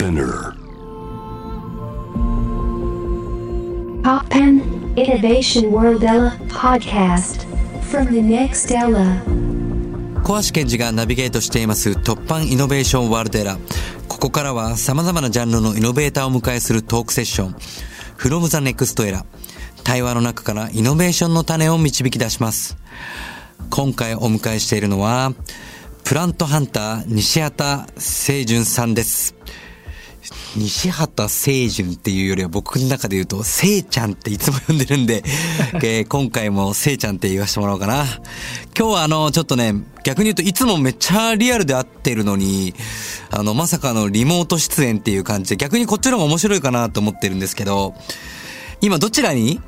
Spinner. Poppen Innovation World Ella podcast from the next Ella. 小橋健二がナビゲートしています突破イノベーションワールドエラー。ここからは様々なジャンルのイノベーターをお迎えするトークセッション、from the next era。対話の中からイノベーションの種を導き出します。今回お迎えしているのは、プラントハンター西畑清純さんです。西畑清純っていうよりは僕の中で言うと、せいちゃんっていつも呼んでるんで、えー今回もせいちゃんって言わせてもらおうかな。今日はあの、ちょっとね、逆に言うといつもめっちゃリアルで会ってるのに、あの、まさかのリモート出演っていう感じで、逆にこっちの方が面白いかなと思ってるんですけど、今どちらに？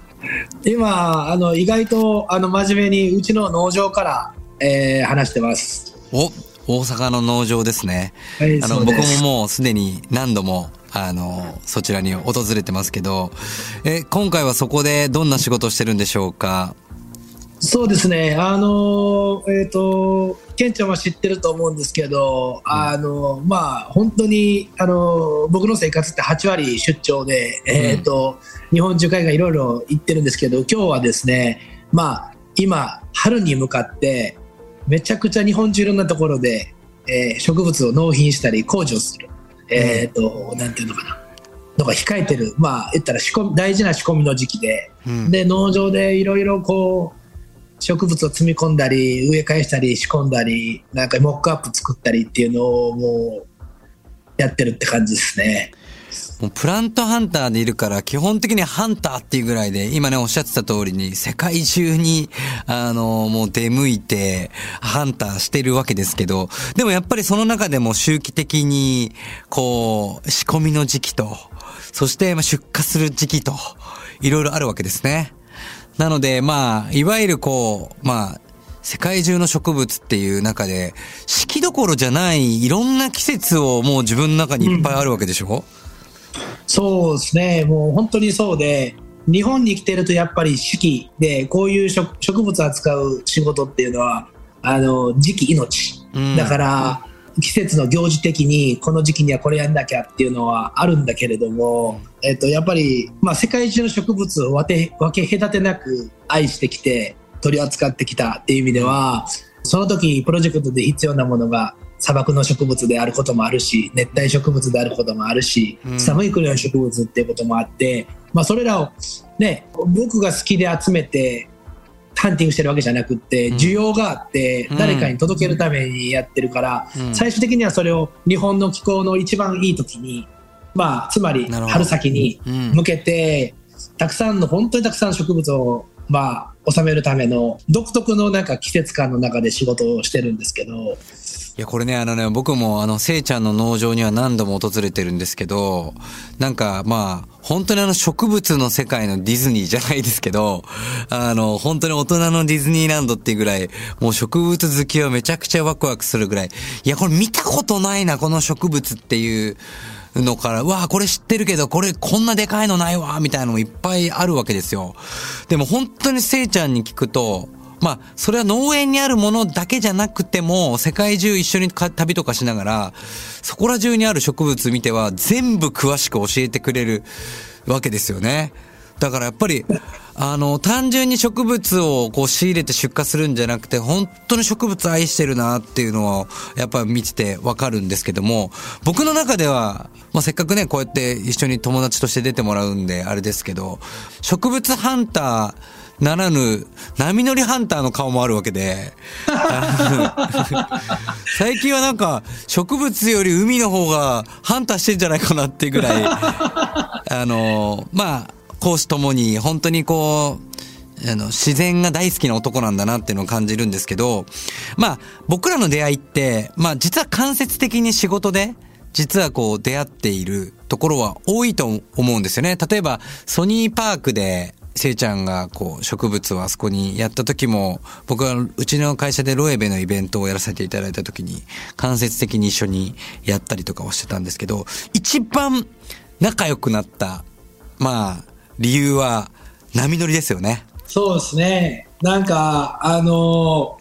今あの意外とあの真面目にうちの農場から、えー話してます。お、大阪の農場ですね。はいあの、僕ももうすでに何度も、あの、そちらに訪れてますけど、え、今回はそこでどんな仕事をしてるんでしょうか？そうですね。あのえっ、とケンちゃんは知ってると思うんですけど、あのまあ本当にあの僕の生活って8割出張で、えっ、と日本中海外いろいろ行ってるんですけど、今日はですね、まあ今春に向かってめちゃくちゃ日本中いろんなところで、えー植物を納品したり工事をする。えっ、となんていうのかな。のが控えてる、まあ、言ったら仕込み大事な仕込みの時期で、うんで農場でいろいろこう植物を積み込んだり植え替えしたり仕込んだりなんかモックアップ作ったりっていうのをもうやってるって感じですね。もうプラントハンターでいるから、基本的にハンターっていうぐらいで、今ね、おっしゃってた通りに、世界中に、あの、もう出向いて、ハンターしてるわけですけど、でもやっぱりその中でも周期的に、こう、仕込みの時期と、そして出荷する時期と、いろいろあるわけですね。なので、まあ、いわゆるこう、まあ、世界中の植物っていう中で、四季どころじゃない、いろんな季節をもう自分の中にいっぱいあるわけでしょ、そうですね。もう本当にそうで日本に来てるとやっぱり四季でこういう植植物を扱う仕事っていうのはあの時期命、うん。だから季節の行事的にこの時期にはこれやんなきゃっていうのはあるんだけれども、えっと、やっぱり、まあ、世界中の植物を分け分け隔てなく愛してきて取り扱ってきたっていう意味ではその時プロジェクトで必要なものが砂漠の植物であることもあるし熱帯植物であることもあるし、うん。寒い国の植物っていうこともあって、まあ、それらを、ね、僕が好きで集めてハンティングしてるわけじゃなくってうん。需要があってうん。誰かに届けるためにやってるから、うん。最終的にはそれを日本の気候の一番いい時に、まあ、つまり春先にうん。向けてたくさんの本当にたくさんの植物を、まあ、収めるための独特のなんか季節感の中で仕事をしてるんですけどいや、これね、あのね、僕もあの、せいちゃんの農場には何度も訪れてるんですけど、なんか、まあ、本当にあの植物の世界のディズニーじゃないですけど、あの、本当に大人のディズニーランドっていうぐらい、もう植物好きはめちゃくちゃワクワクするぐらい、いや、これ見たことないな、この植物っていう、のから、わあ、これ知ってるけど、これこんなでかいのないわ、みたいなのもいっぱいあるわけですよ。でも本当にせいちゃんに聞くと、まあ、それは農園にあるものだけじゃなくても、世界中一緒に旅とかしながら、そこら中にある植物見ては全部詳しく教えてくれるわけですよね。だからやっぱり、あの、単純に植物をこう仕入れて出荷するんじゃなくて、本当に植物愛してるなっていうのを、やっぱ見ててわかるんですけども、僕の中では、まあ、せっかくね、こうやって一緒に友達として出てもらうんで、あれですけど、植物ハンター、ならぬ、波乗りハンターの顔もあるわけで、最近はなんか、植物より海の方がハンターしてんじゃないかなっていうぐらい、あの、まあ、講師ともに本当にこう、あの、自然が大好きな男なんだなっていうのを感じるんですけど、まあ、僕らの出会いって、まあ、実は間接的に仕事で、実はこう出会っているところは多いと思うんですよね。例えば、ソニーパークで、せいちゃんがこう植物をあそこにやった時も、僕はうちの会社でロエベのイベントをやらせていただいた時に、間接的に一緒にやったりとかをしてたんですけど、一番仲良くなった、まあ、理由は波乗りですよね。そうですねなんかあの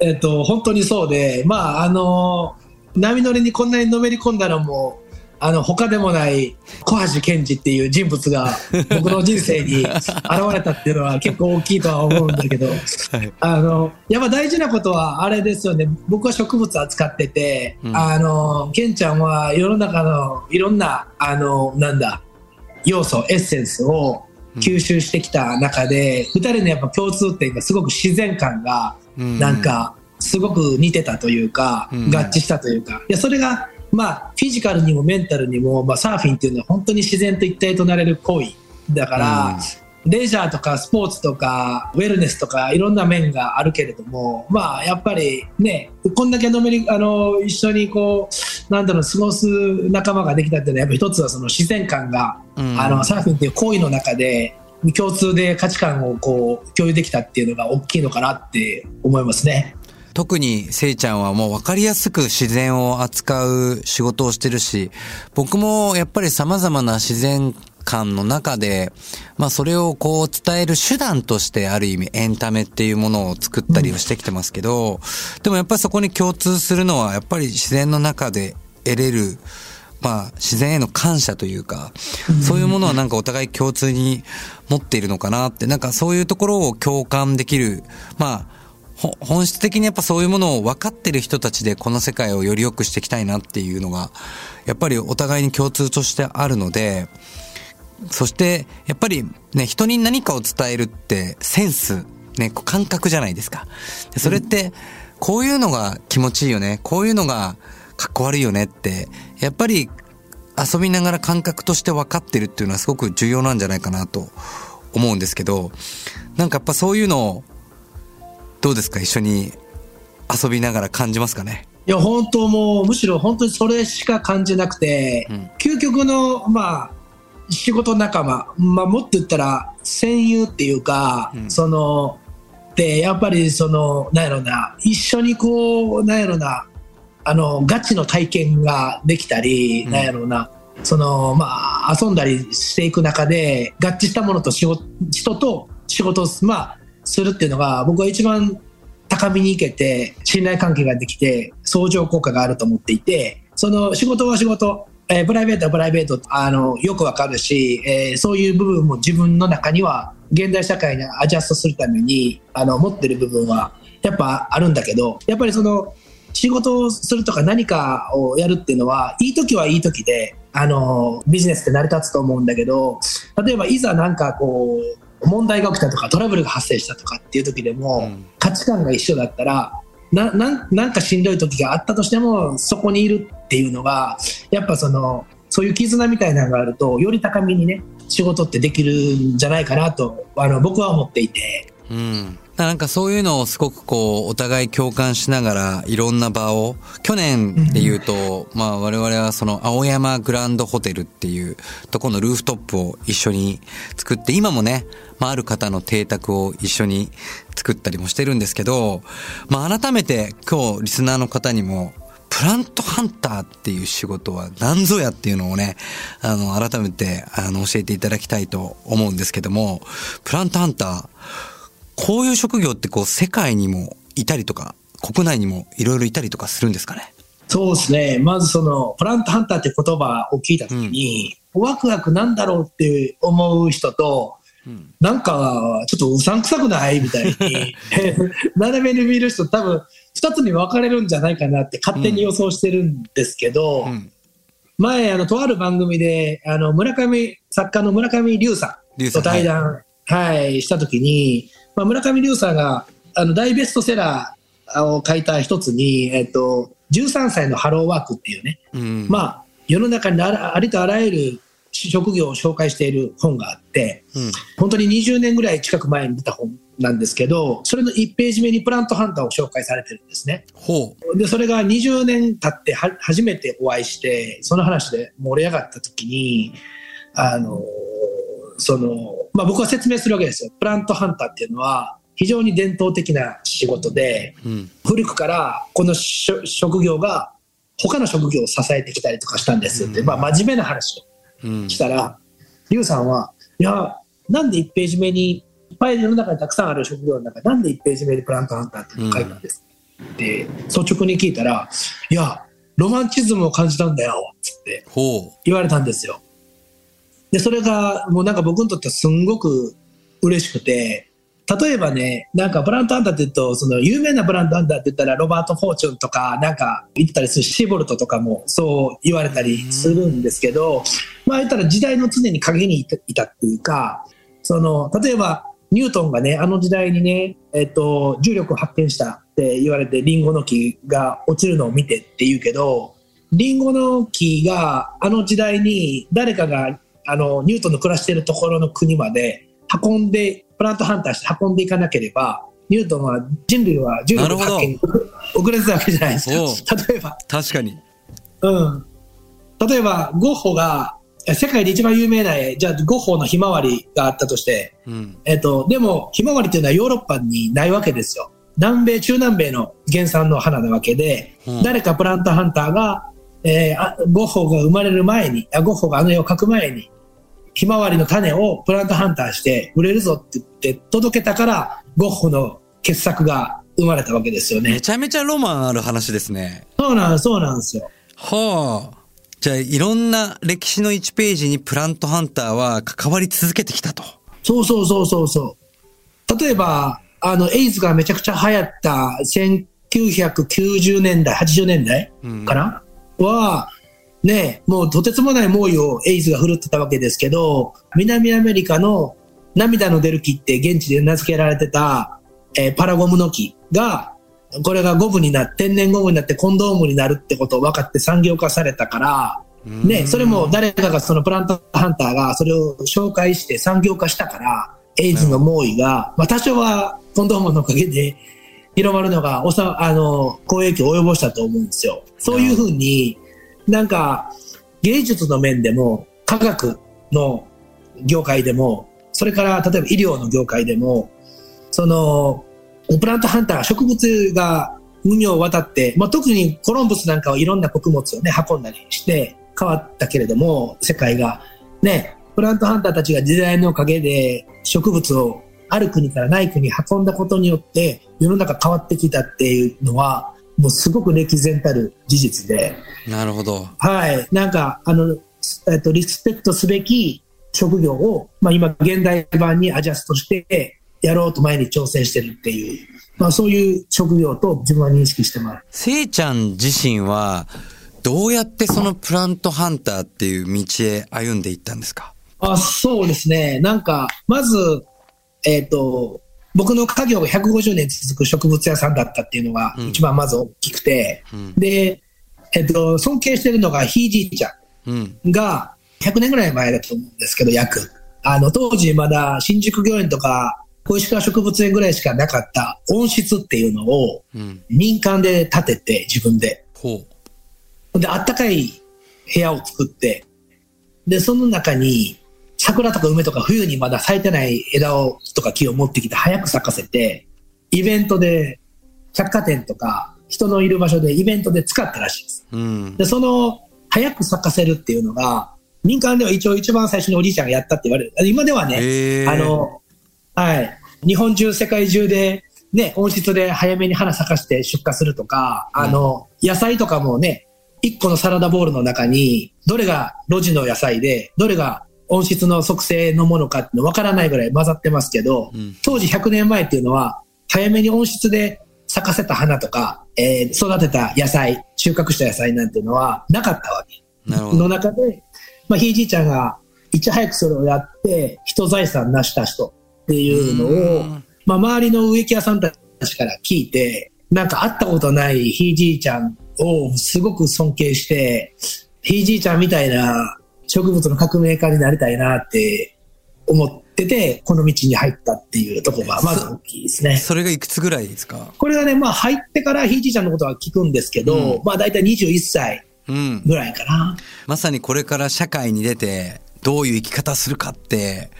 えっと本当にそうでまああの波乗りにこんなにのめり込んだのもあの、他でもない小橋健二っていう人物が 僕の人生に現れたっていうのは結構大きいとは思うんだけど、あの、やっぱ大事なことはあれですよね。僕は植物扱ってて、うん。あの、健ちゃんは世の中のいろんな、あの、なんだ、要素、エッセンスを吸収してきた中で、二人のやっぱ共通点がすごく自然感が、うん。なんか、すごく似てたというか、うん。合致したというか、いや、それが、まあ、フィジカルにもメンタルにも、まあ、サーフィンっていうのは本当に自然と一体となれる行為だから、レジャーとかスポーツとかウェルネスとかいろんな面があるけれども、まあ、やっぱりね、こんだけのめりあの一緒にこう、なんだろう、過ごす仲間ができたっていうのは、やっぱ一つはその自然感が、うんあのサーフィンっていう行為の中で、共通で価値観をこう共有できたっていうのが大きいのかなって思いますね。特にせいちゃんはもう分かりやすく自然を扱う仕事をしてるし、僕もやっぱり様々な自然観の中で、まあそれをこう伝える手段としてある意味エンタメっていうものを作ったりをしてきてますけど、でもやっぱりそこに共通するのはやっぱり自然の中で得れるまあ、自然への感謝というか、そういうものはなんかお互い共通に持っているのかなって、なんかそういうところを共感できる、まあ、ほ本質的にやっぱそういうものを分かってる人たちでこの世界をより良くしていきたいなっていうのが、やっぱりお互いに共通としてあるので、そして、やっぱりね、人に何かを伝えるってセンス、ね、感覚じゃないですか。それって、こういうのが気持ちいいよね。こういうのがかっこ悪いよねって、やっぱり遊びながら感覚として分かってるっていうのはすごく重要なんじゃないかなと思うんですけど、なんかやっぱそういうのを、どうですか？一緒に遊びながら感じますかね？いや本当もうむしろ本当にそれしか感じなくて、うん。究極のまあ仕事仲間、まあ、もっと言ったら戦友っていうか、うん。そのでやっぱりそのなんやろな一緒にこうなんやろなあのガチの体験ができたり、うん。なんやろなそのまあ遊んだりしていく中で合致したものと仕事人と仕事をまあするっていうのが僕は一番高みに行けて信頼関係ができて相乗効果があると思っていてその仕事は仕事、えープライベートはプライベートあのよくわかるし、えーそういう部分も自分の中には現代社会にアジャストするためにあの持ってる部分はやっぱあるんだけどやっぱりその仕事をするとか何かをやるっていうのはいい時はいい時であのビジネスって成り立つと思うんだけど例えばいざなんかこう問題が起きたとかトラブルが発生したとかっていう時でも、うん価値観が一緒だったらななんなんかしんどい時があったとしてもそこにいるっていうのがやっぱそのそういう絆みたいなのがあるとより高みにね仕事ってできるんじゃないかなとあの僕は思っていて。うん。なんかそういうのをすごくこう、お互い共感しながら、いろんな場を、去年で言うと、まあ我々はその青山グランドホテルっていうところのルーフトップを一緒に作って、今もね、まあある方の邸宅を一緒に作ったりもしてるんですけど、まあ改めて今日リスナーの方にも、プラントハンターっていう仕事は何ぞやっていうのをね、あの、改めて、あの、教えていただきたいと思うんですけども、プラントハンター、こういう職業ってこう世界にもいたりとか、国内にもいろいろいたりとかするんですかね？そうですね。まずその、プラントハンターって言葉を聞いたときに、ワクワクなんだろうって思う人と、うん。なんか、ちょっとうさんくさくない？みたいに、斜めに見る人多分、二つに分かれるんじゃないかなって勝手に予想してるんですけど、うん。前、あの、とある番組で、あの、村上、作家の村上龍さんと。対談、はい、したときに、まあ、村上龍さんが、あの、大ベストセラーを書いた一つに、えっと、13歳のハローワークっていうね、うん。まあ、世の中にありとあらゆる職業を紹介している本があって、うん。本当に20年ぐらい近く前に出た本なんですけど、それの1ページ目にプラントハンターを紹介されてるんですね。ほで、それが20年経っては初めてお会いして、その話で盛り上がった時に、あの、その、まあ僕は説明するわけですよ。プラントハンターっていうのは非常に伝統的な仕事で、う。うん。古くからこの職業が他の職業を支えてきたりとかしたんですって、うんまあ真面目な話をうん。したら、リュウさんは、いや、なんで1ページ目に、いっぱい世の中にたくさんある職業の中、なんで1ページ目にプラントハンターって書いたんですって、率直に聞いたら、いや、ロマンチズムを感じたんだよ、つっってほ言われたんですよ。で、それがもうなんか僕にとってはすんごく嬉しくて、例えばね、なんかブランドハンターって言うと、その有名なブランドハンターって言ったら、ロバート・フォーチュンとか、なんか言ったりするシーボルトとかもそう言われたりするんですけど、まあ言ったら時代の常に陰にいたいたっていうか、その、例えばニュートンがね、あの時代にね、えっと、重力を発見したって言われて、リンゴの木が落ちるのを見てって言うけど、リンゴの木があの時代に誰かがあのニュートンの暮らしているところの国まで運んでプラントハンターして運んでいかなければニュートンは人類は重力の発見に遅れてたわけじゃないですか例えばう。確かに。うん例えばゴッホが世界で一番有名な絵じゃあゴッホのひまわりがあったとして、うん。えっと、でもひまわりっていうのはヨーロッパにないわけですよ南米中南米の原産の花なわけで、うん誰かプラントハンターが、えーあゴッホが生まれる前にあゴッホがあの絵を描く前にひまわりの種をプラントハンターして売れるぞって言って届けたからゴッホの傑作が生まれたわけですよねめちゃめちゃロマンある話ですね。そうなんそうなんですよはあ。じゃあ、いろんな歴史の1ページにプラントハンターは関わり続けてきたと。そうそうそうそうそう例えばあのエイズがめちゃくちゃ流行った1990年代80年代うんかな、はねもうとてつもない猛威をエイズが振るってたわけですけど南アメリカの涙の出る木って現地で名付けられてた、えーパラゴムの木がこれがゴムになって天然ゴムになってコンドームになるってことを分かって産業化されたからね、それも誰かがそのプラントハンターがそれを紹介して産業化したから、エイズの猛威が、まあ多少はコンドームのおかげで広まるのがおさ、あの、好影響を及ぼしたと思うんですよ。そういうふうに、なんか芸術の面でも、科学の業界でも、それから例えば医療の業界でも、その、プラントハンター、植物が海を渡って、まあ、特にコロンブスなんかはいろんな穀物をね、運んだりして変わったけれども、世界が。ね、プラントハンターたちが時代のおかげで植物をある国からない国に運んだことによって世の中変わってきたっていうのは、もうすごく歴然たる事実で、なるほど。はい、なんか、あの、えっと、リスペクトすべき職業を、まあ今、現代版にアジャストして、やろうと前に挑戦してるっていう、まあそういう職業と自分は認識してます。せいちゃん自身は、どうやってそのプラントハンターっていう道へ歩んでいったんですか？あそうですね。なんか、まず、えっ、と、僕の家業が150年続く植物屋さんだったっていうのがうん一番まず大きくて、うんで、えっ、と、尊敬してるのがひいじいちゃうん。んが100年ぐらい前だと思うんですけど、約。あの、当時まだ新宿御苑とか小石川植物園ぐらいしかなかった温室っていうのをうん。民間で建てて自分で。ほで、あったかい部屋を作って、で、その中に、桜とか梅とか冬にまだ咲いてない枝を、とか木を持ってきて早く咲かせて、イベントで、百貨店とか、人のいる場所でイベントで使ったらしいです。う。うん。で、その、早く咲かせるっていうのが、民間では一応一番最初におじいちゃんがやったって言われる。あ今ではね、あの、はい。日本中、世界中で、ね、温室で早めに花咲かして出荷するとか、あの、野菜とかもね、一個のサラダボウルの中に、どれが路地の野菜で、どれが温室の促成のものかっての分からないぐらい混ざってますけど、うん当時100年前っていうのは、早めに温室で咲かせた花とか、えー育てた野菜、収穫した野菜なんていうのはなかったわけ。の。中で、まあ、ひいじいちゃんがいち早くそれをやって、人財産成した人っていうのを、うんまあ、周りの植木屋さんたちから聞いて、なんか会ったことないひいじいちゃんをすごく尊敬して、ひいじいちゃんみたいな植物の革命家になりたいなって思ってて、この道に入ったっていうところがまず大きいですね。それがいくつぐらいですか？これがね、まあ入ってからひいじいちゃんのことは聞くんですけど、うんまあ大体21歳うん。ぐらいかな。まさにこれから社会に出て、どういう生き方するかって、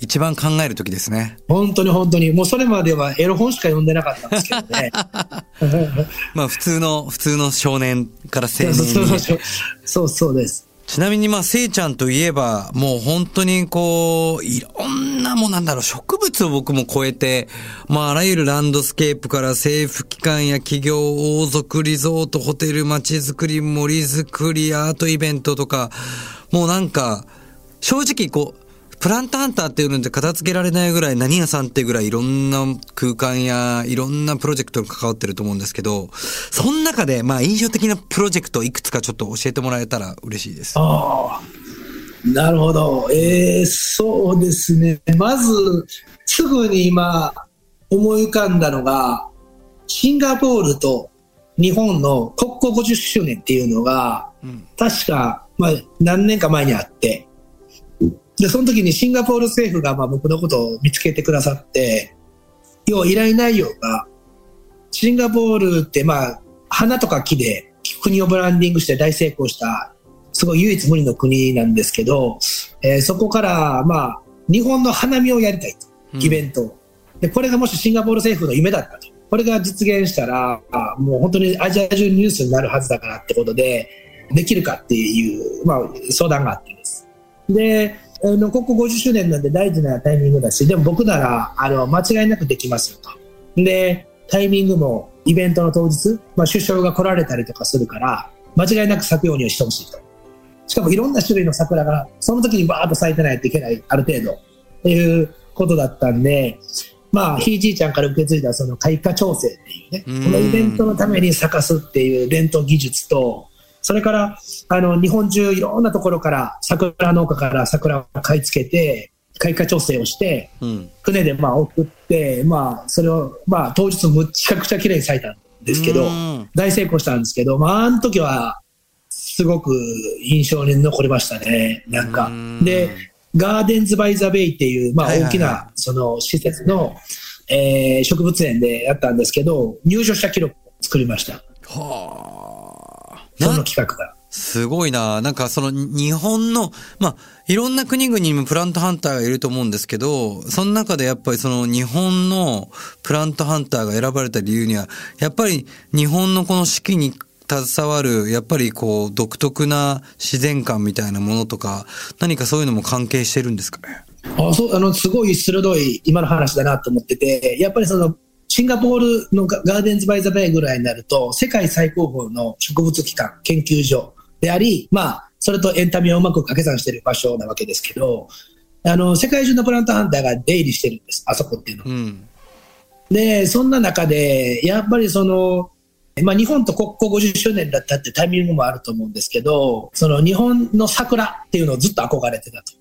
一番考える時ですね。本当に本当に。もうそれまではエロ本しか読んでなかったんですけどね。まあ普通の、普通の少年から青そう年に。そうそうそうそうです。ちなみにまあ、せいちゃんといえば、もう本当にこう、いろんなもなんだろう、植物を僕も超えて、まあ、あらゆるランドスケープから政府機関や企業、王族リゾート、ホテル、街づくり、森づくり、アートイベントとか、もうなんか、正直こう、プラントハンターっていうので片付けられないぐらい何屋さんってぐらいいろんな空間やいろんなプロジェクトに関わってると思うんですけど、その中でまあ印象的なプロジェクトいくつかちょっと教えてもらえたら嬉しいです。ああ、なるほど。えー、そうですね。まず、すぐに今思い浮かんだのが、シンガポールと日本の国交50周年っていうのが、うん確か、まあ、何年か前にあって、で、その時にシンガポール政府がまあ僕のことを見つけてくださって、要は依頼内容が、シンガポールってまあ、花とか木で国をブランディングして大成功した、すごい唯一無二の国なんですけど、えーそこからまあ、日本の花見をやりたいと、イベントを。で、これがもしシンガポール政府の夢だったと。これが実現したら、あもう本当にアジア中ニュースになるはずだからってことで、できるかっていう、まあ、相談があってです。で、あの、ここ50周年なんで大事なタイミングだし、でも僕なら、あの、間違いなくできますよと。で、タイミングもイベントの当日、まあ、首相が来られたりとかするから、間違いなく咲くようにしてほしいと。しかもいろんな種類の桜が、その時にバーッと咲いてないといけない、ある程度。っていうことだったんで、まあ、ひいじいちゃんから受け継いだその開花調整っていうね、うんこのイベントのために咲かすっていう伝統技術と、それから、あの、日本中いろんなところから、桜農家から桜を買い付けて、開花調整をして、うん。船でまあ送って、まあ、それを、まあ、当日むっちゃくちゃ綺麗に咲いたんですけどうん、大成功したんですけど、まあ、あの時は、すごく印象に残りましたね。なんかうん。で、 Gardens by the Bay っていう、まあ、大きな、その施設の、えー植物園でやったんですけど、入場者記録を作りました。はあ。そなの企画が。すごいな。なんかその日本の、まあ、いろんな国々にもプラントハンターがいると思うんですけど、その中でやっぱりその日本のプラントハンターが選ばれた理由には、やっぱり日本のこの四季に携わる、やっぱりこう独特な自然観みたいなものとか、何かそういうのも関係してるんですかね？あそうあのすごい鋭い今の話だなと思ってて、やっぱりそのシンガポールのガ Gardens by the Bay ぐらいになると、世界最高峰の植物機関、研究所であり、まあ、それとエンタメをうまく掛け算している場所なわけですけど、あの世界中のプラントハンターが出入りしてるんです、あそこっていうのは。うん。で、そんな中で、やっぱりその、まあ、日本と国交50周年だったってタイミングもあると思うんですけど、その日本の桜っていうのをずっと憧れてたと。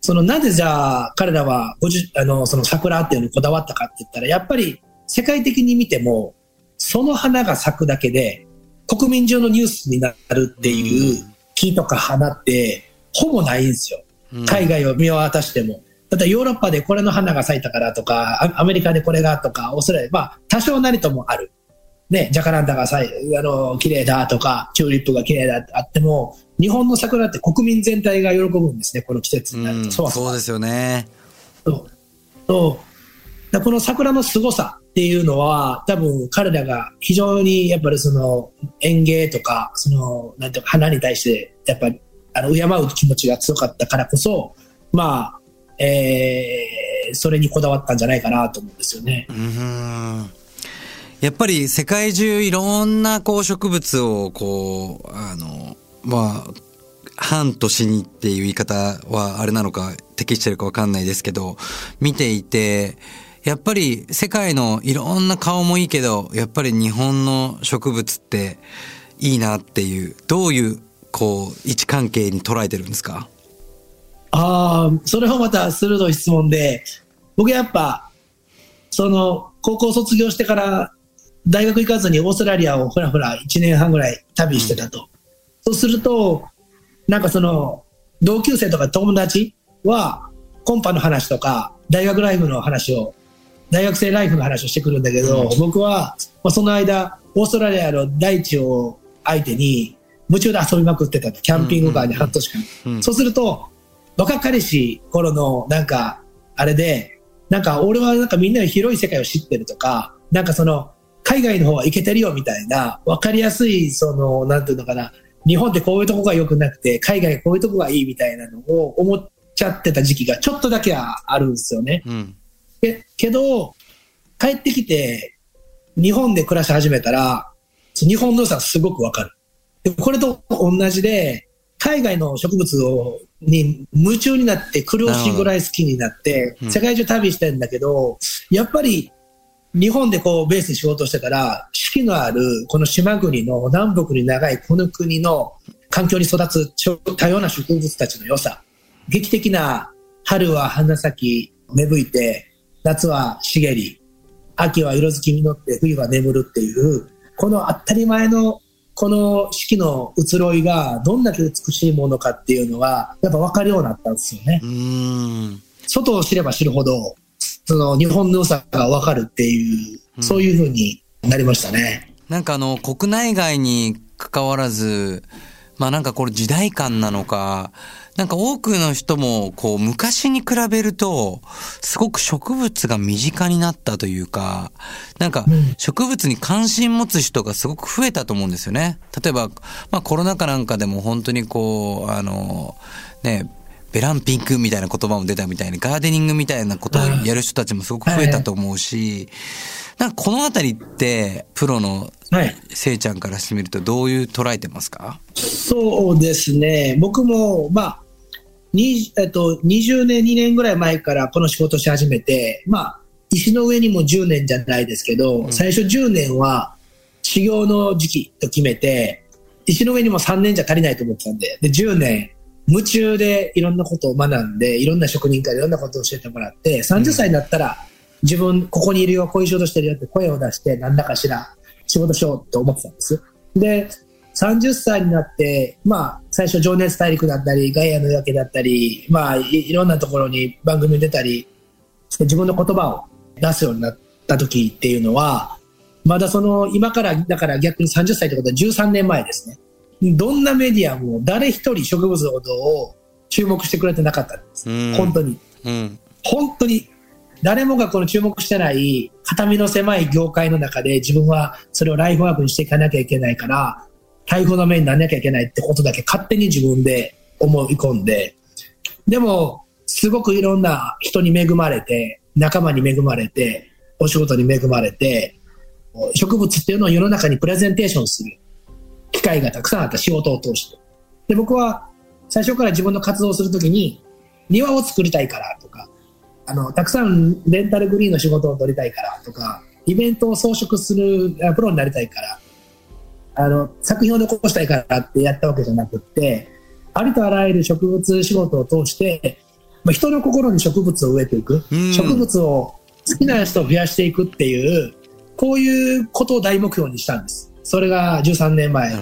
そのなぜじゃあ彼らは50あのその桜っていうのにこだわったかって言ったら、やっぱり世界的に見ても、その花が咲くだけで国民中のニュースになるっていう木とか花ってほぼないんですよ。うん海外を見渡しても。だってヨーロッパでこれの花が咲いたからとか、アアメリカでこれがとか、オーストラリア、まあ多少なりともある。ね、ジャカランダがさいあの綺麗だとか、チューリップが綺麗だってあっても、日本の桜って国民全体が喜ぶんですね、この季節になると。うん、そうですよね。そう。そうだこの桜の凄さっていうのは、多分彼らが非常にやっぱりその園芸とか、その、なんていうか、花に対して、やっぱり、あの、敬う気持ちが強かったからこそ、まあ、えー、それにこだわったんじゃないかなと思うんですよね。うんやっぱり世界中いろんなこう植物をこう、あの、まあ、半年にっていう言い方はあれなのか適してるかわかんないですけど、見ていて、やっぱり世界のいろんな顔もいいけど、やっぱり日本の植物っていいなっていう、どういうこう位置関係に捉えてるんですか？ああ、それもまた鋭い質問で、僕やっぱ、その、高校卒業してから、大学行かずにオーストラリアをふらふら1年半ぐらい旅してたと。そうすると、なんかその、同級生とか友達は、コンパの話とか、大学ライフの話を、大学生ライフの話をしてくるんだけど、僕は、まあ、その間、オーストラリアの大地を相手に、夢中で遊びまくってたと。キャンピングカーで半年間。うんそうすると、若かりし頃の、なんか、あれで、なんか、俺はなんかみんなの広い世界を知ってるとか、なんかその、海外の方はイケてるよみたいな、わかりやすい、その、なんていうのかな、日本ってこういうとこが良くなくて、海外こういうとこがいいみたいなのを思っちゃってた時期がちょっとだけはあるんですよね。うん。けけど、帰ってきて、日本で暮らし始めたら、日本の良さすごくわかる。でこれと同じで、海外の植物をに夢中になって苦しいぐらい好きになって、うん世界中旅してんだけど、やっぱり日本でこうベースに仕事してたら、四季のあるこの島国の南北に長いこの国の環境に育つ多様な植物たちの良さ、劇的な春は花咲き芽吹いて、夏は茂り、秋は色づき実って冬は眠るっていう、この当たり前のこの四季の移ろいがどんだけ美しいものかっていうのは、やっぱ分かるようになったんですよね。外を知れば知るほど、その日本の良さが分かるっていう、そういう風になりましたね。なんかあの、国内外に関わらず、まあなんかこれ時代感なのか、なんか多くの人もこう昔に比べると、すごく植物が身近になったというか、なんかうん植物に関心持つ人がすごく増えたと思うんですよね。例えば、まあコロナ禍なんかでも本当にこう、あの、ね、ベランピングみたいな言葉も出たみたいに、ガーデニングみたいなことをやる人たちもすごく増えたと思うし、なんかこのあたりって、プロのはい。せいちゃんからしてみるとどういう捉えてますか？そうですね。僕も、まあ、にえっと、20年、2年ぐらい前からこの仕事し始めて、まあ、石の上にも10年じゃないですけど、最初10年は修行の時期と決めて、石の上にも3年じゃ足りないと思ってたんで、で、10年、夢中でいろんなことを学んで、いろんな職人からいろんなことを教えてもらって、30歳になったら、自分、ここにいるよ、こういう仕事してるよって声を出して、何らかしら仕事しようと思ってたんです。で、30歳になって、まあ、最初、情熱大陸だったり、ガイアの夜明けだったり、まあい、いろんなところに番組に出たり自分の言葉を出すようになった時っていうのは、まだその、今から、だから逆に30歳ってことは13年前ですね。どんなメディアも誰一人植物のことを注目してくれてなかったんです。うん本当に。うん。本当に誰もがこの注目してない片身の狭い業界の中で自分はそれをライフワークにしていかなきゃいけないから台風の目にならなきゃいけないってことだけ勝手に自分で思い込んで。でもすごくいろんな人に恵まれて仲間に恵まれてお仕事に恵まれて植物っていうのを世の中にプレゼンテーションする。機会がたくさんあった。仕事を通して。で僕は最初から自分の活動をするときに庭を作りたいからとかあの、たくさんレンタルグリーンの仕事を取りたいからとか、イベントを装飾するあプロになりたいから、あの、作品を残したいからってやったわけじゃなくって、ありとあらゆる植物仕事を通して、まあ、人の心に植物を植えていく、うん植物を好きな人を増やしていくっていう、こういうことを大目標にしたんです。それが13年前。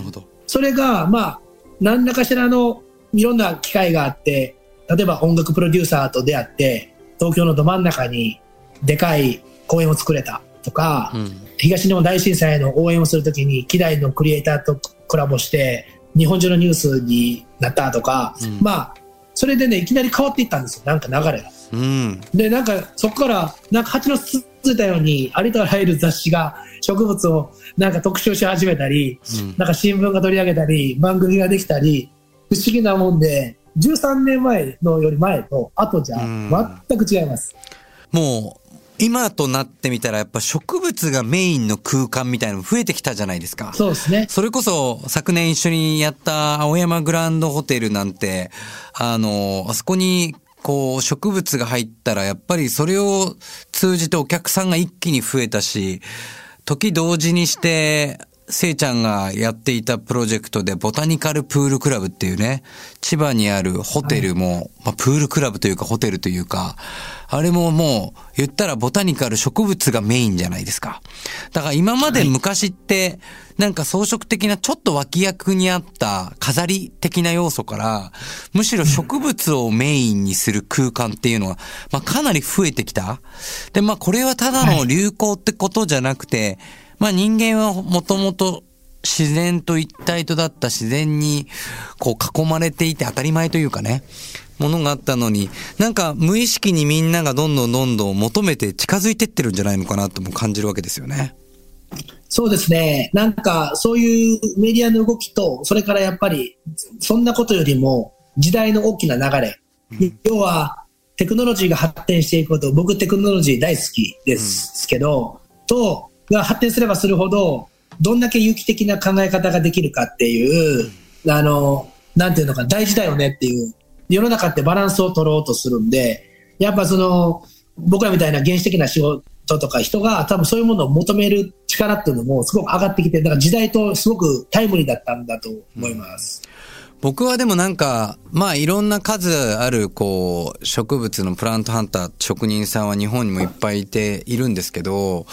それが、まあ、何らかしらのいろんな機会があって、例えば音楽プロデューサーと出会って、東京のど真ん中にでかい公園を作れたとか、うん。東日本大震災の応援をするときに、希代のクリエイターとコラボして、日本中のニュースになったとか、うんまあ、それでね、いきなり変わっていったんですよ、なんか流れが。うん。で、なんか、そこから、なんか蜂の巣ついたように、ありとあらゆる雑誌が植物をなんか特集し始めたり、うんなんか新聞が取り上げたり、番組ができたり、不思議なもんで、13年前のより前と後じゃうん全く違います。もう、今となってみたらやっぱ植物がメインの空間みたいなの増えてきたじゃないですか。そうですね。それこそ昨年一緒にやった青山グランドホテルなんて、あの、あそこにこう植物が入ったらやっぱりそれを通じてお客さんが一気に増えたし、時同時にして、せいちゃんがやっていたプロジェクトでボタニカルプールクラブっていうね、千葉にあるホテルも、まあ、プールクラブというかホテルというか、あれももう言ったらボタニカル植物がメインじゃないですか。だから今まで昔って、なんか装飾的なちょっと脇役にあった飾り的な要素から、むしろ植物をメインにする空間っていうのは、まあかなり増えてきた。で、まあこれはただの流行ってことじゃなくて、まあ人間はもともと自然と一体とだった自然にこう囲まれていて当たり前というかね、ものがあったのに、なんか無意識にみんながどんどんどんどん求めて近づいてってるんじゃないのかなとも感じるわけですよね。そうですね。なんか、そういうメディアの動きと、それからやっぱり、そんなことよりも、時代の大きな流れ。要は、テクノロジーが発展していくこと、僕テクノロジー大好きですけど、と、が発展すればするほど、どんだけ有機的な考え方ができるかっていう、あの、なんていうのか、大事だよねっていう、世の中ってバランスを取ろうとするんで、やっぱその、僕らみたいな原始的な仕事とか人が多分そういうものを求める力っていうのもすごく上がってきて、だから時代とすごくタイムリーだったんだと思います。僕はでもなんか、まあいろんな数あるこう植物のプラントハンター職人さんは日本にもいっぱいいているんですけど、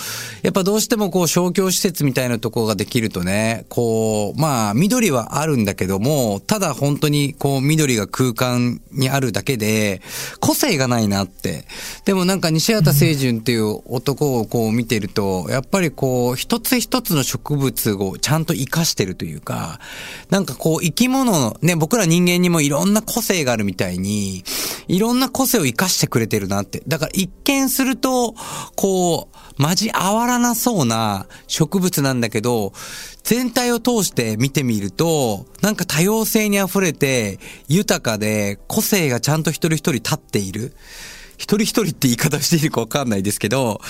やっぱどうしてもこう商業施設みたいなところができるとね、こう、まあ緑はあるんだけども、ただ本当にこう緑が空間にあるだけで、個性がないなって。でもなんか西畑清純っていう男をこう見てると、やっぱりこう一つ一つの植物をちゃんと活かしてるというか、なんかこう生き物のね、僕ら人間にもいろんな個性があるみたいに、いろんな個性を活かしてくれてるなって。だから一見すると、こう、交わらなそうな植物なんだけど、全体を通して見てみると、なんか多様性に溢れて、豊かで、個性がちゃんと一人一人立っている。一人一人って言い方しているかわかんないですけど、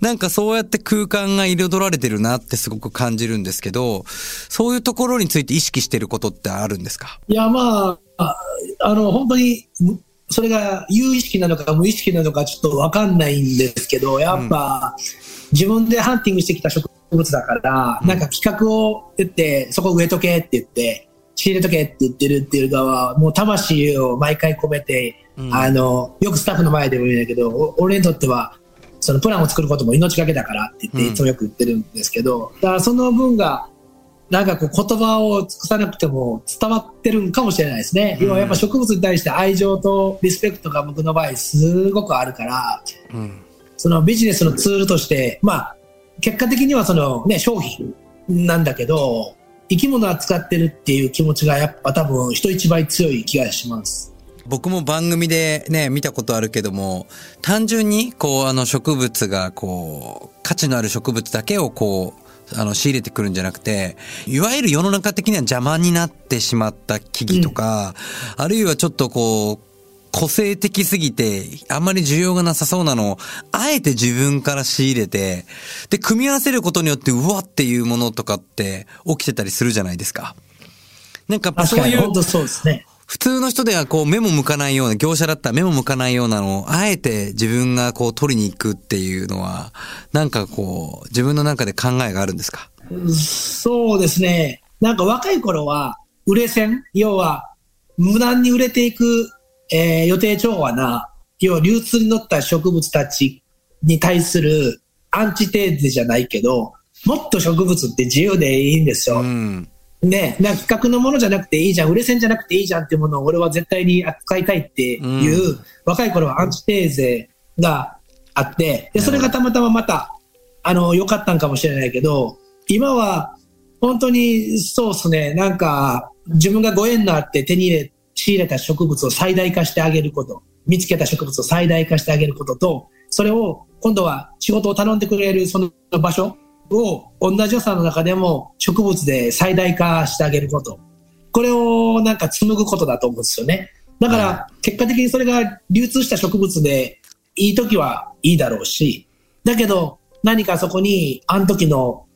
なんかそうやって空間が彩られてるなってすごく感じるんですけど、そういうところについて意識してることってあるんですか？いや、まあ、ああの、本当に、むそれが有意識なのか無意識なのかちょっとわかんないんですけど、やっぱ、自分でハンティングしてきた植物だから、なんか企画を言って、そこ植えとけって言って、仕入れとけって言ってるっていう側は、もう魂を毎回込めて、あの、よくスタッフの前でも言うんだけど、お俺にとっては、そのプランを作ることも命がけだからって言って、うんいつもよく言ってるんですけど、だからその分が、なんかこう言葉を尽くさなくても伝わってるんかもしれないですね。要はやっぱ植物に対して愛情とリスペクトが僕の場合すごくあるから、うん。そのビジネスのツールとして、まあ、結果的にはそのね、商品なんだけど、生き物を扱ってるっていう気持ちがやっぱ多分人一倍強い気がします。僕も番組でね、見たことあるけども、単純に、こう、あの植物が、こう、価値のある植物だけをこう、あの、仕入れてくるんじゃなくて、いわゆる世の中的には邪魔になってしまった木々とか、あるいはちょっとこう、個性的すぎて、あんまり需要がなさそうなのを、あえて自分から仕入れて、で、組み合わせることによって、うわっていうものとかって起きてたりするじゃないですか。なんか、そういう本当そうですね。普通の人ではこう目も向かないような、業者だったら目も向かないようなのを、あえて自分がこう取りに行くっていうのは、なんかこう、自分の中で考えがあるんですか？そうですね。なんか若い頃は、売れ線要は、無難に売れていく、えー予定調和な、要は流通に乗った植物たちに対するアンチテーゼじゃないけど、もっと植物って自由でいいんですよ。うん。ね、な企画のものじゃなくていいじゃん、売れ線じゃなくていいじゃんっていうものを俺は絶対に扱いたいっていう、若い頃はアンチテーゼがあって、で、それがたまたままた、あの、良かったんかもしれないけど、今は、本当にそうですね、なんか、自分がご縁のあって手に入れ、仕入れた植物を最大化してあげること、見つけた植物を最大化してあげることと、それを今度は仕事を頼んでくれるその場所を同じ予算の中でも植物で最大化してあげること。これをなんか紡ぐことだと思うんですよね。だから結果的にそれが流通した植物でいい時はいいだろうし、だけど何かそこにあの時の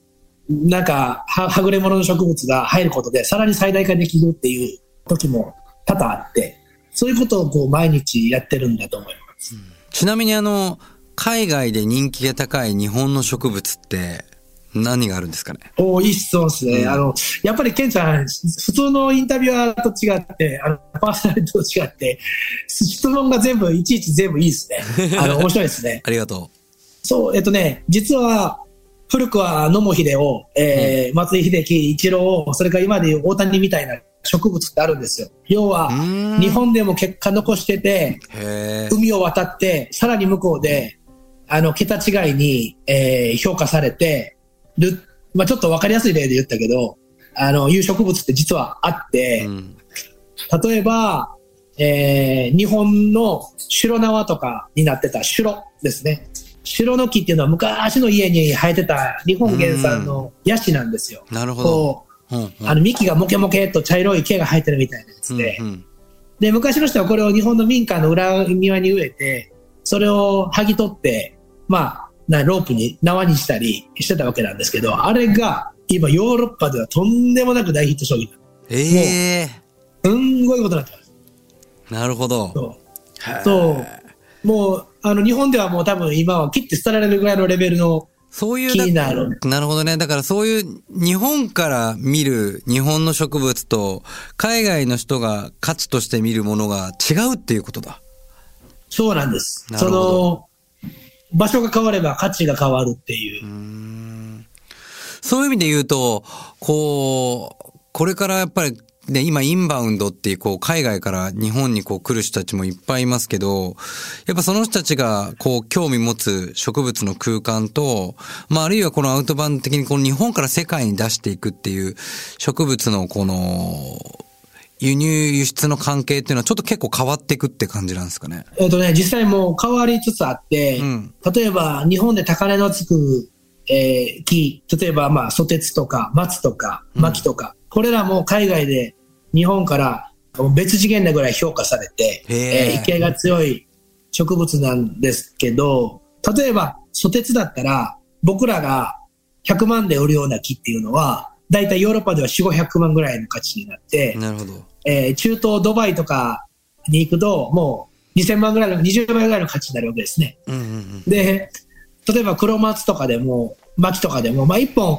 なんかははぐれ者の植物が入ることでさらに最大化できるっていう時も多々あって、そういうことをこう毎日やってるんだと思います。ちなみにあの、海外で人気が高い日本の植物って何があるんですかね？おおいい質問ですね。あの、やっぱりケンちゃん、普通のインタビュアーと違って、あの、パーソナリティと違って、質問が全部、いちいち全部いいですね。あの、面白いですね。ありがとそう、えっとね、実は、古くは野茂秀夫、えー松井秀喜、一郎、それから今でいう大谷みたいな植物ってあるんですよ。要は日本でも結果残してて。海を渡って、さらに向こうで、あの、桁違いに、えー評価されてる、まあちょっとわかりやすい例で言ったけど、あの、いう植物って実はあって、うん。例えば、えー日本の白縄とかになってた白ですね。白の木っていうのは昔の家に生えてた日本原産のヤシなんですよ。なるほど。こうんうんう、あの幹がモケモケっと茶色い毛が生えてるみたいなやつで、うんうんで、昔の人はこれを日本の民家の裏庭に植えて、それを剥ぎ取って、まあ、なロープに縄にしたりしてたわけなんですけど、あれが今ヨーロッパではとんでもなく大ヒット商品。ええすんごいことになってます。なるほど。そう。そう。もう、あの、日本ではもう多分今は切って捨てられるぐらいのレベルのそういうなる。なるほどね。だからそういう日本から見る日本の植物と海外の人が価値として見るものが違うっていうことだ。そうなんです。そなるほどの、場所が変われば価値が変わるっていう。そういう意味で言うと、こう、これからやっぱりね、今インバウンドっていうこう海外から日本にこう来る人たちもいっぱいいますけど、やっぱその人たちがこう興味持つ植物の空間と、まああるいはこのアウトバウンド的にこの日本から世界に出していくっていう植物のこの輸入輸出の関係っていうのはちょっと結構変わっていくって感じなんですかね？えっ、とね、実際もう変わりつつあって、うん。例えば日本で高値のつく、えー木、例えばまあ、ソテツとか松とか薪とか、これらも海外で日本から別次元なぐらい評価されて、えー生きがいが強い植物なんですけど、例えばソテツだったら僕らが100万で売るような木っていうのは、だいたいヨーロッパでは4、500万ぐらいの価値になって、なるほど。えー中東ドバイとかに行くと、もう2000万ぐらいの、20倍ぐらいの価値になるわけですね。うんうんうん。で、例えば黒松とかでも、薪とかでも、まあ1本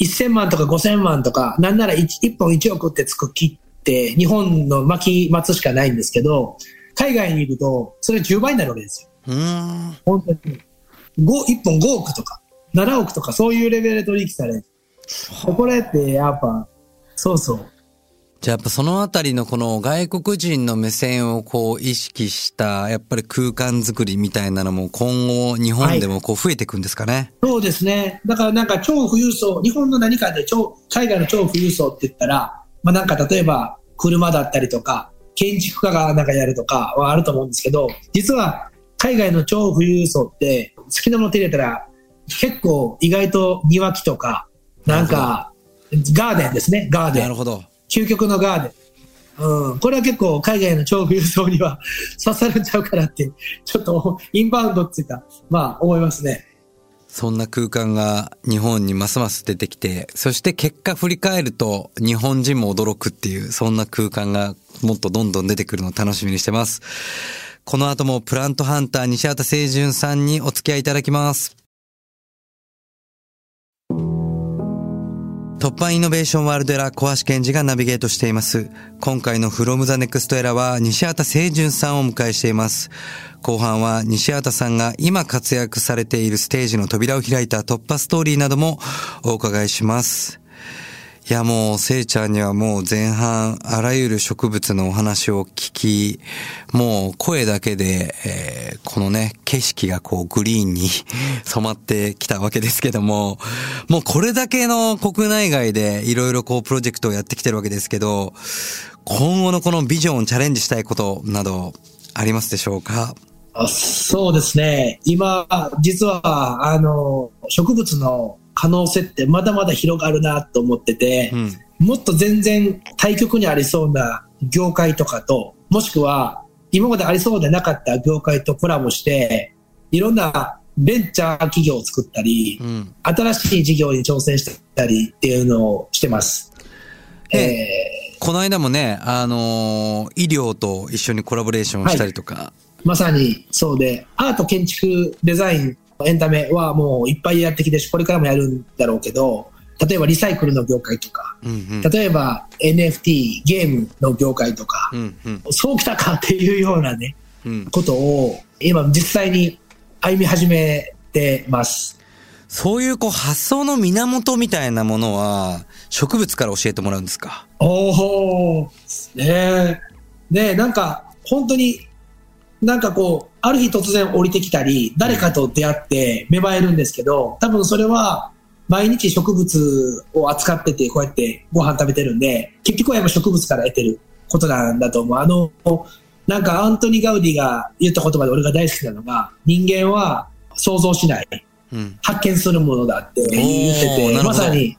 1000万とか5000万とか、なんなら 1, 1本1億ってつく木って、日本の薪松しかないんですけど、海外に行くと、それ10倍になるわけですよ。うーん。本当に。5、1本5億とか、7億とか、そういうレベルで取引される。これってやっぱ、そうそう。じゃあやっぱそのあたりのこの外国人の目線をこう意識した、やっぱり空間づくりみたいなのも今後日本でもこう増えていくんですかね？そうですね。だからなんか超富裕層、日本の何かで超、海外の超富裕層って言ったら、まあなんか例えば車だったりとか、建築家がなんかやるとかはあると思うんですけど、実は海外の超富裕層って好きなもの手入れたら結構意外と庭木とか、なんかガーデンですね、ガーデン。なるほど。究極のガーデン。うん、これは結構海外の超富裕層には 刺さるんちゃうかなって、ちょっとインバウンドっていうか、まあ思いますね。そんな空間が日本にますます出てきて、そして結果振り返ると日本人も驚くっていう、そんな空間がもっとどんどん出てくるのを楽しみにしてます。この後もプラントハンター西畠清順さんにお付き合いいただきます。 TOPPAN INNOVATION WORLD ERA 小橋賢児がナビゲートしています。今回の FROM THE NEXT ERA は西畠清順さんをお迎えしています。後半は西畠さんが今活躍されているステージの扉を開いた突破ストーリーなどもお伺いします。いやもう、せいちゃんにはもう前半、あらゆる植物のお話を聞き、もう声だけで、えーこのね、景色がこうグリーンに 染まってきたわけですけども、もうこれだけの国内外でいろいろこうプロジェクトをやってきてるわけですけど、今後のこのビジョンをチャレンジしたいことなどありますでしょうか？あそうですね。今、実は、あの、植物の可能性ってまだまだ広がるなと思ってて、うん。もっと全然対極にありそうな業界とかと、もしくは今までありそうでなかった業界とコラボして、いろんなベンチャー企業を作ったりう、ん。新しい事業に挑戦したりっていうのをしてます。ええこの間もね、あのー医療と一緒にコラボレーションしたりとか、ーまさにそうで、アート、建築、デザイン、エンタメはもういっぱいやってきてし、これからもやるんだろうけど、例えばリサイクルの業界とか、うんうん。例えば NFT、ゲームの業界とか、うんうんそうきたかっていうようなね、うん。ことを今実際に歩み始めてます。そういうこう発想の源みたいなものは植物から教えてもらうんですか？おお、ねえ。ねえ、なんか本当になんかこう、ある日突然降りてきたり、誰かと出会って芽生えるんですけど、多分それは毎日植物を扱ってて、こうやってご飯食べてるんで、結局はやっぱ植物から得てることなんだと思う。あの、なんかアントニ・ガウディが言った言葉で俺が大好きなのが、人間は想像しない、うん。発見するものだって言ってて、まさに、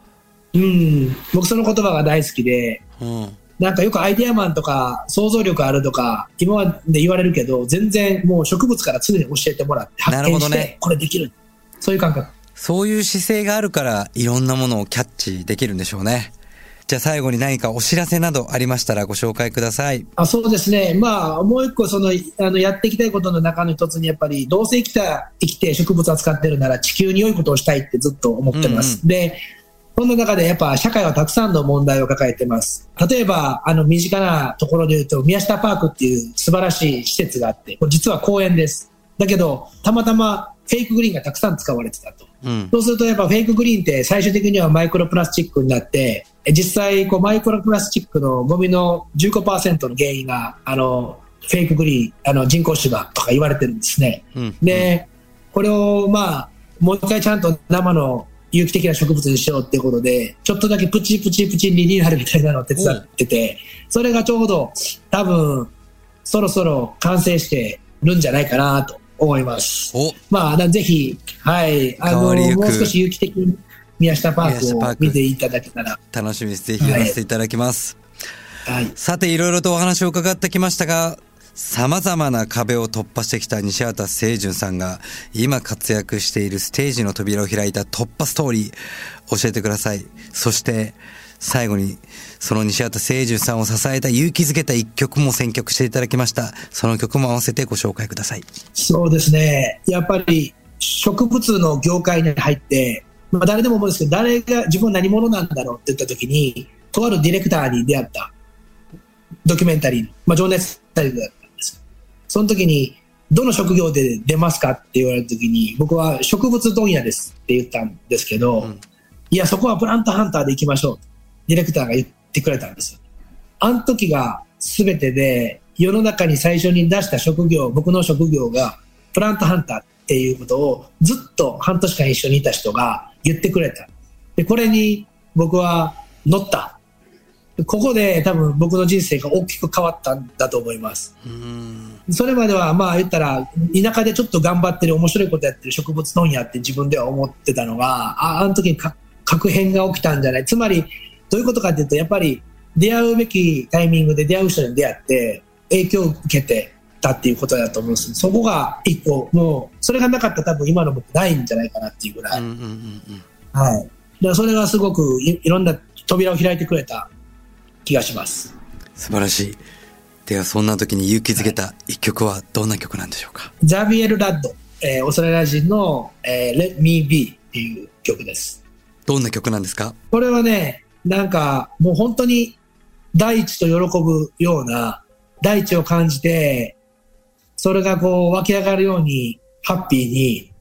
うん、僕その言葉が大好きで、うん。なんかよくアイデアマンとか想像力あるとか今まで言われるけど全然もう植物から常に教えてもらって発見して、どねこれできるそういう感覚そういう姿勢があるから、いろんなものをキャッチできるんでしょうね。じゃあ最後に何かお知らせなどありましたらご紹介ください。あそうですね、まあ、もう一個そのあのやっていきたいことの中の一つにやっぱりどうせ生きた生きて植物を扱ってるなら地球に良いことをしたいってずっと思ってます。うんでそんな中でやっぱ社会はたくさんの問題を抱えてます。例えば、あの身近なところで言うと、宮下パークっていう素晴らしい施設があって、これ実は公園です。だけど、たまたまフェイクグリーンがたくさん使われてたと。うん。そうするとやっぱフェイクグリーンって最終的にはマイクロプラスチックになって、え実際こうマイクロプラスチックのゴミの15%の原因が、あの、フェイクグリーン、あの人工種だとか言われてるんですね。うん。で、これをまあ、もう一回ちゃんと生の有機的な植物にしようっていうことで、ちょっとだけプチプチプチリニューアルみたいなのを手伝ってて、それがちょうど多分、そろそろ完成してるんじゃないかなと思います。お、まあ、なぜひ、はい、あの、もう少し有機的に宮下パークを見ていただけたら、楽しみです。ぜひやらせていただきます。はい。さて、いろいろとお話を伺ってきましたが、様々な壁を突破してきた西畑清純さんが、今活躍しているステージの扉を開いた突破ストーリー、教えてください。そして、最後に、その西畑清純さんを支えた勇気づけた一曲も選曲していただきました。その曲も合わせてご紹介ください。そうですね。やっぱり植物の業界に入って、まあ、誰でも思うんですけど、誰が自分は何者なんだろうって言った時に、とあるディレクターに出会ったドキュメンタリー、まあ、情熱タリーだったんです。その時に、どの職業で出ますかって言われた時に、僕は植物問屋ですって言ったんですけど、うんいや、そこはプラントハンターで行きましょう。ディレクターが言ってくれたんですよ。あの時が全てで、世の中に最初に出した職業、僕の職業がプラントハンターっていうことをずっと半年間一緒にいた人が言ってくれた。で、これに僕は乗った。ここで多分僕の人生が大きく変わったんだと思います。それまではまあ言ったら田舎でちょっと頑張ってる面白いことやってる植物問屋って自分では思ってたのがああの時にか確変が起きたんじゃない。つまりどういうことかっていうとやっぱり出会うべきタイミングで出会う人に出会って影響を受けてたっていうことだと思うんです。そこが一個もうそれがなかったら多分今の僕ないんじゃないかなっていうぐらい、うんうんうんうん。はい、だからそれがすごくいいろんな扉を開いてくれた気がします素晴らしい。では、そんな時に勇気づけた一曲はどんな曲なんでしょうか？ザビエル・ラッド、えーオーストラリア人の、えー Let Me Be っていう曲です。どんな曲なんですか？これはね、なんかもう本当に大地と喜ぶような、大地を感じて、それがこう湧き上がるように、ハッピーに、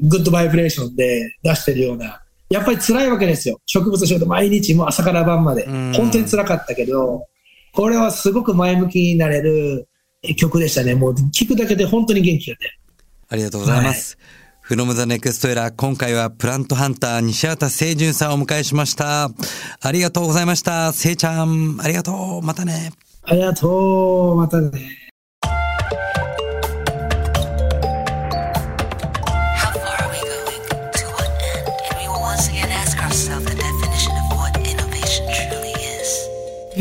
good vibration で出してるような、やっぱり辛いわけですよ。植物仕事毎日もう朝から晩までうん。本当に辛かったけど、これはすごく前向きになれる曲でしたね。もう聴くだけで本当に元気が出る。ありがとうございます。 FROM THE NEXT ERA、今回はプラントハンター西畠清順さんをお迎えしました。ありがとうございました。せいちゃん、ありがとう。またね。ありがとう。またね。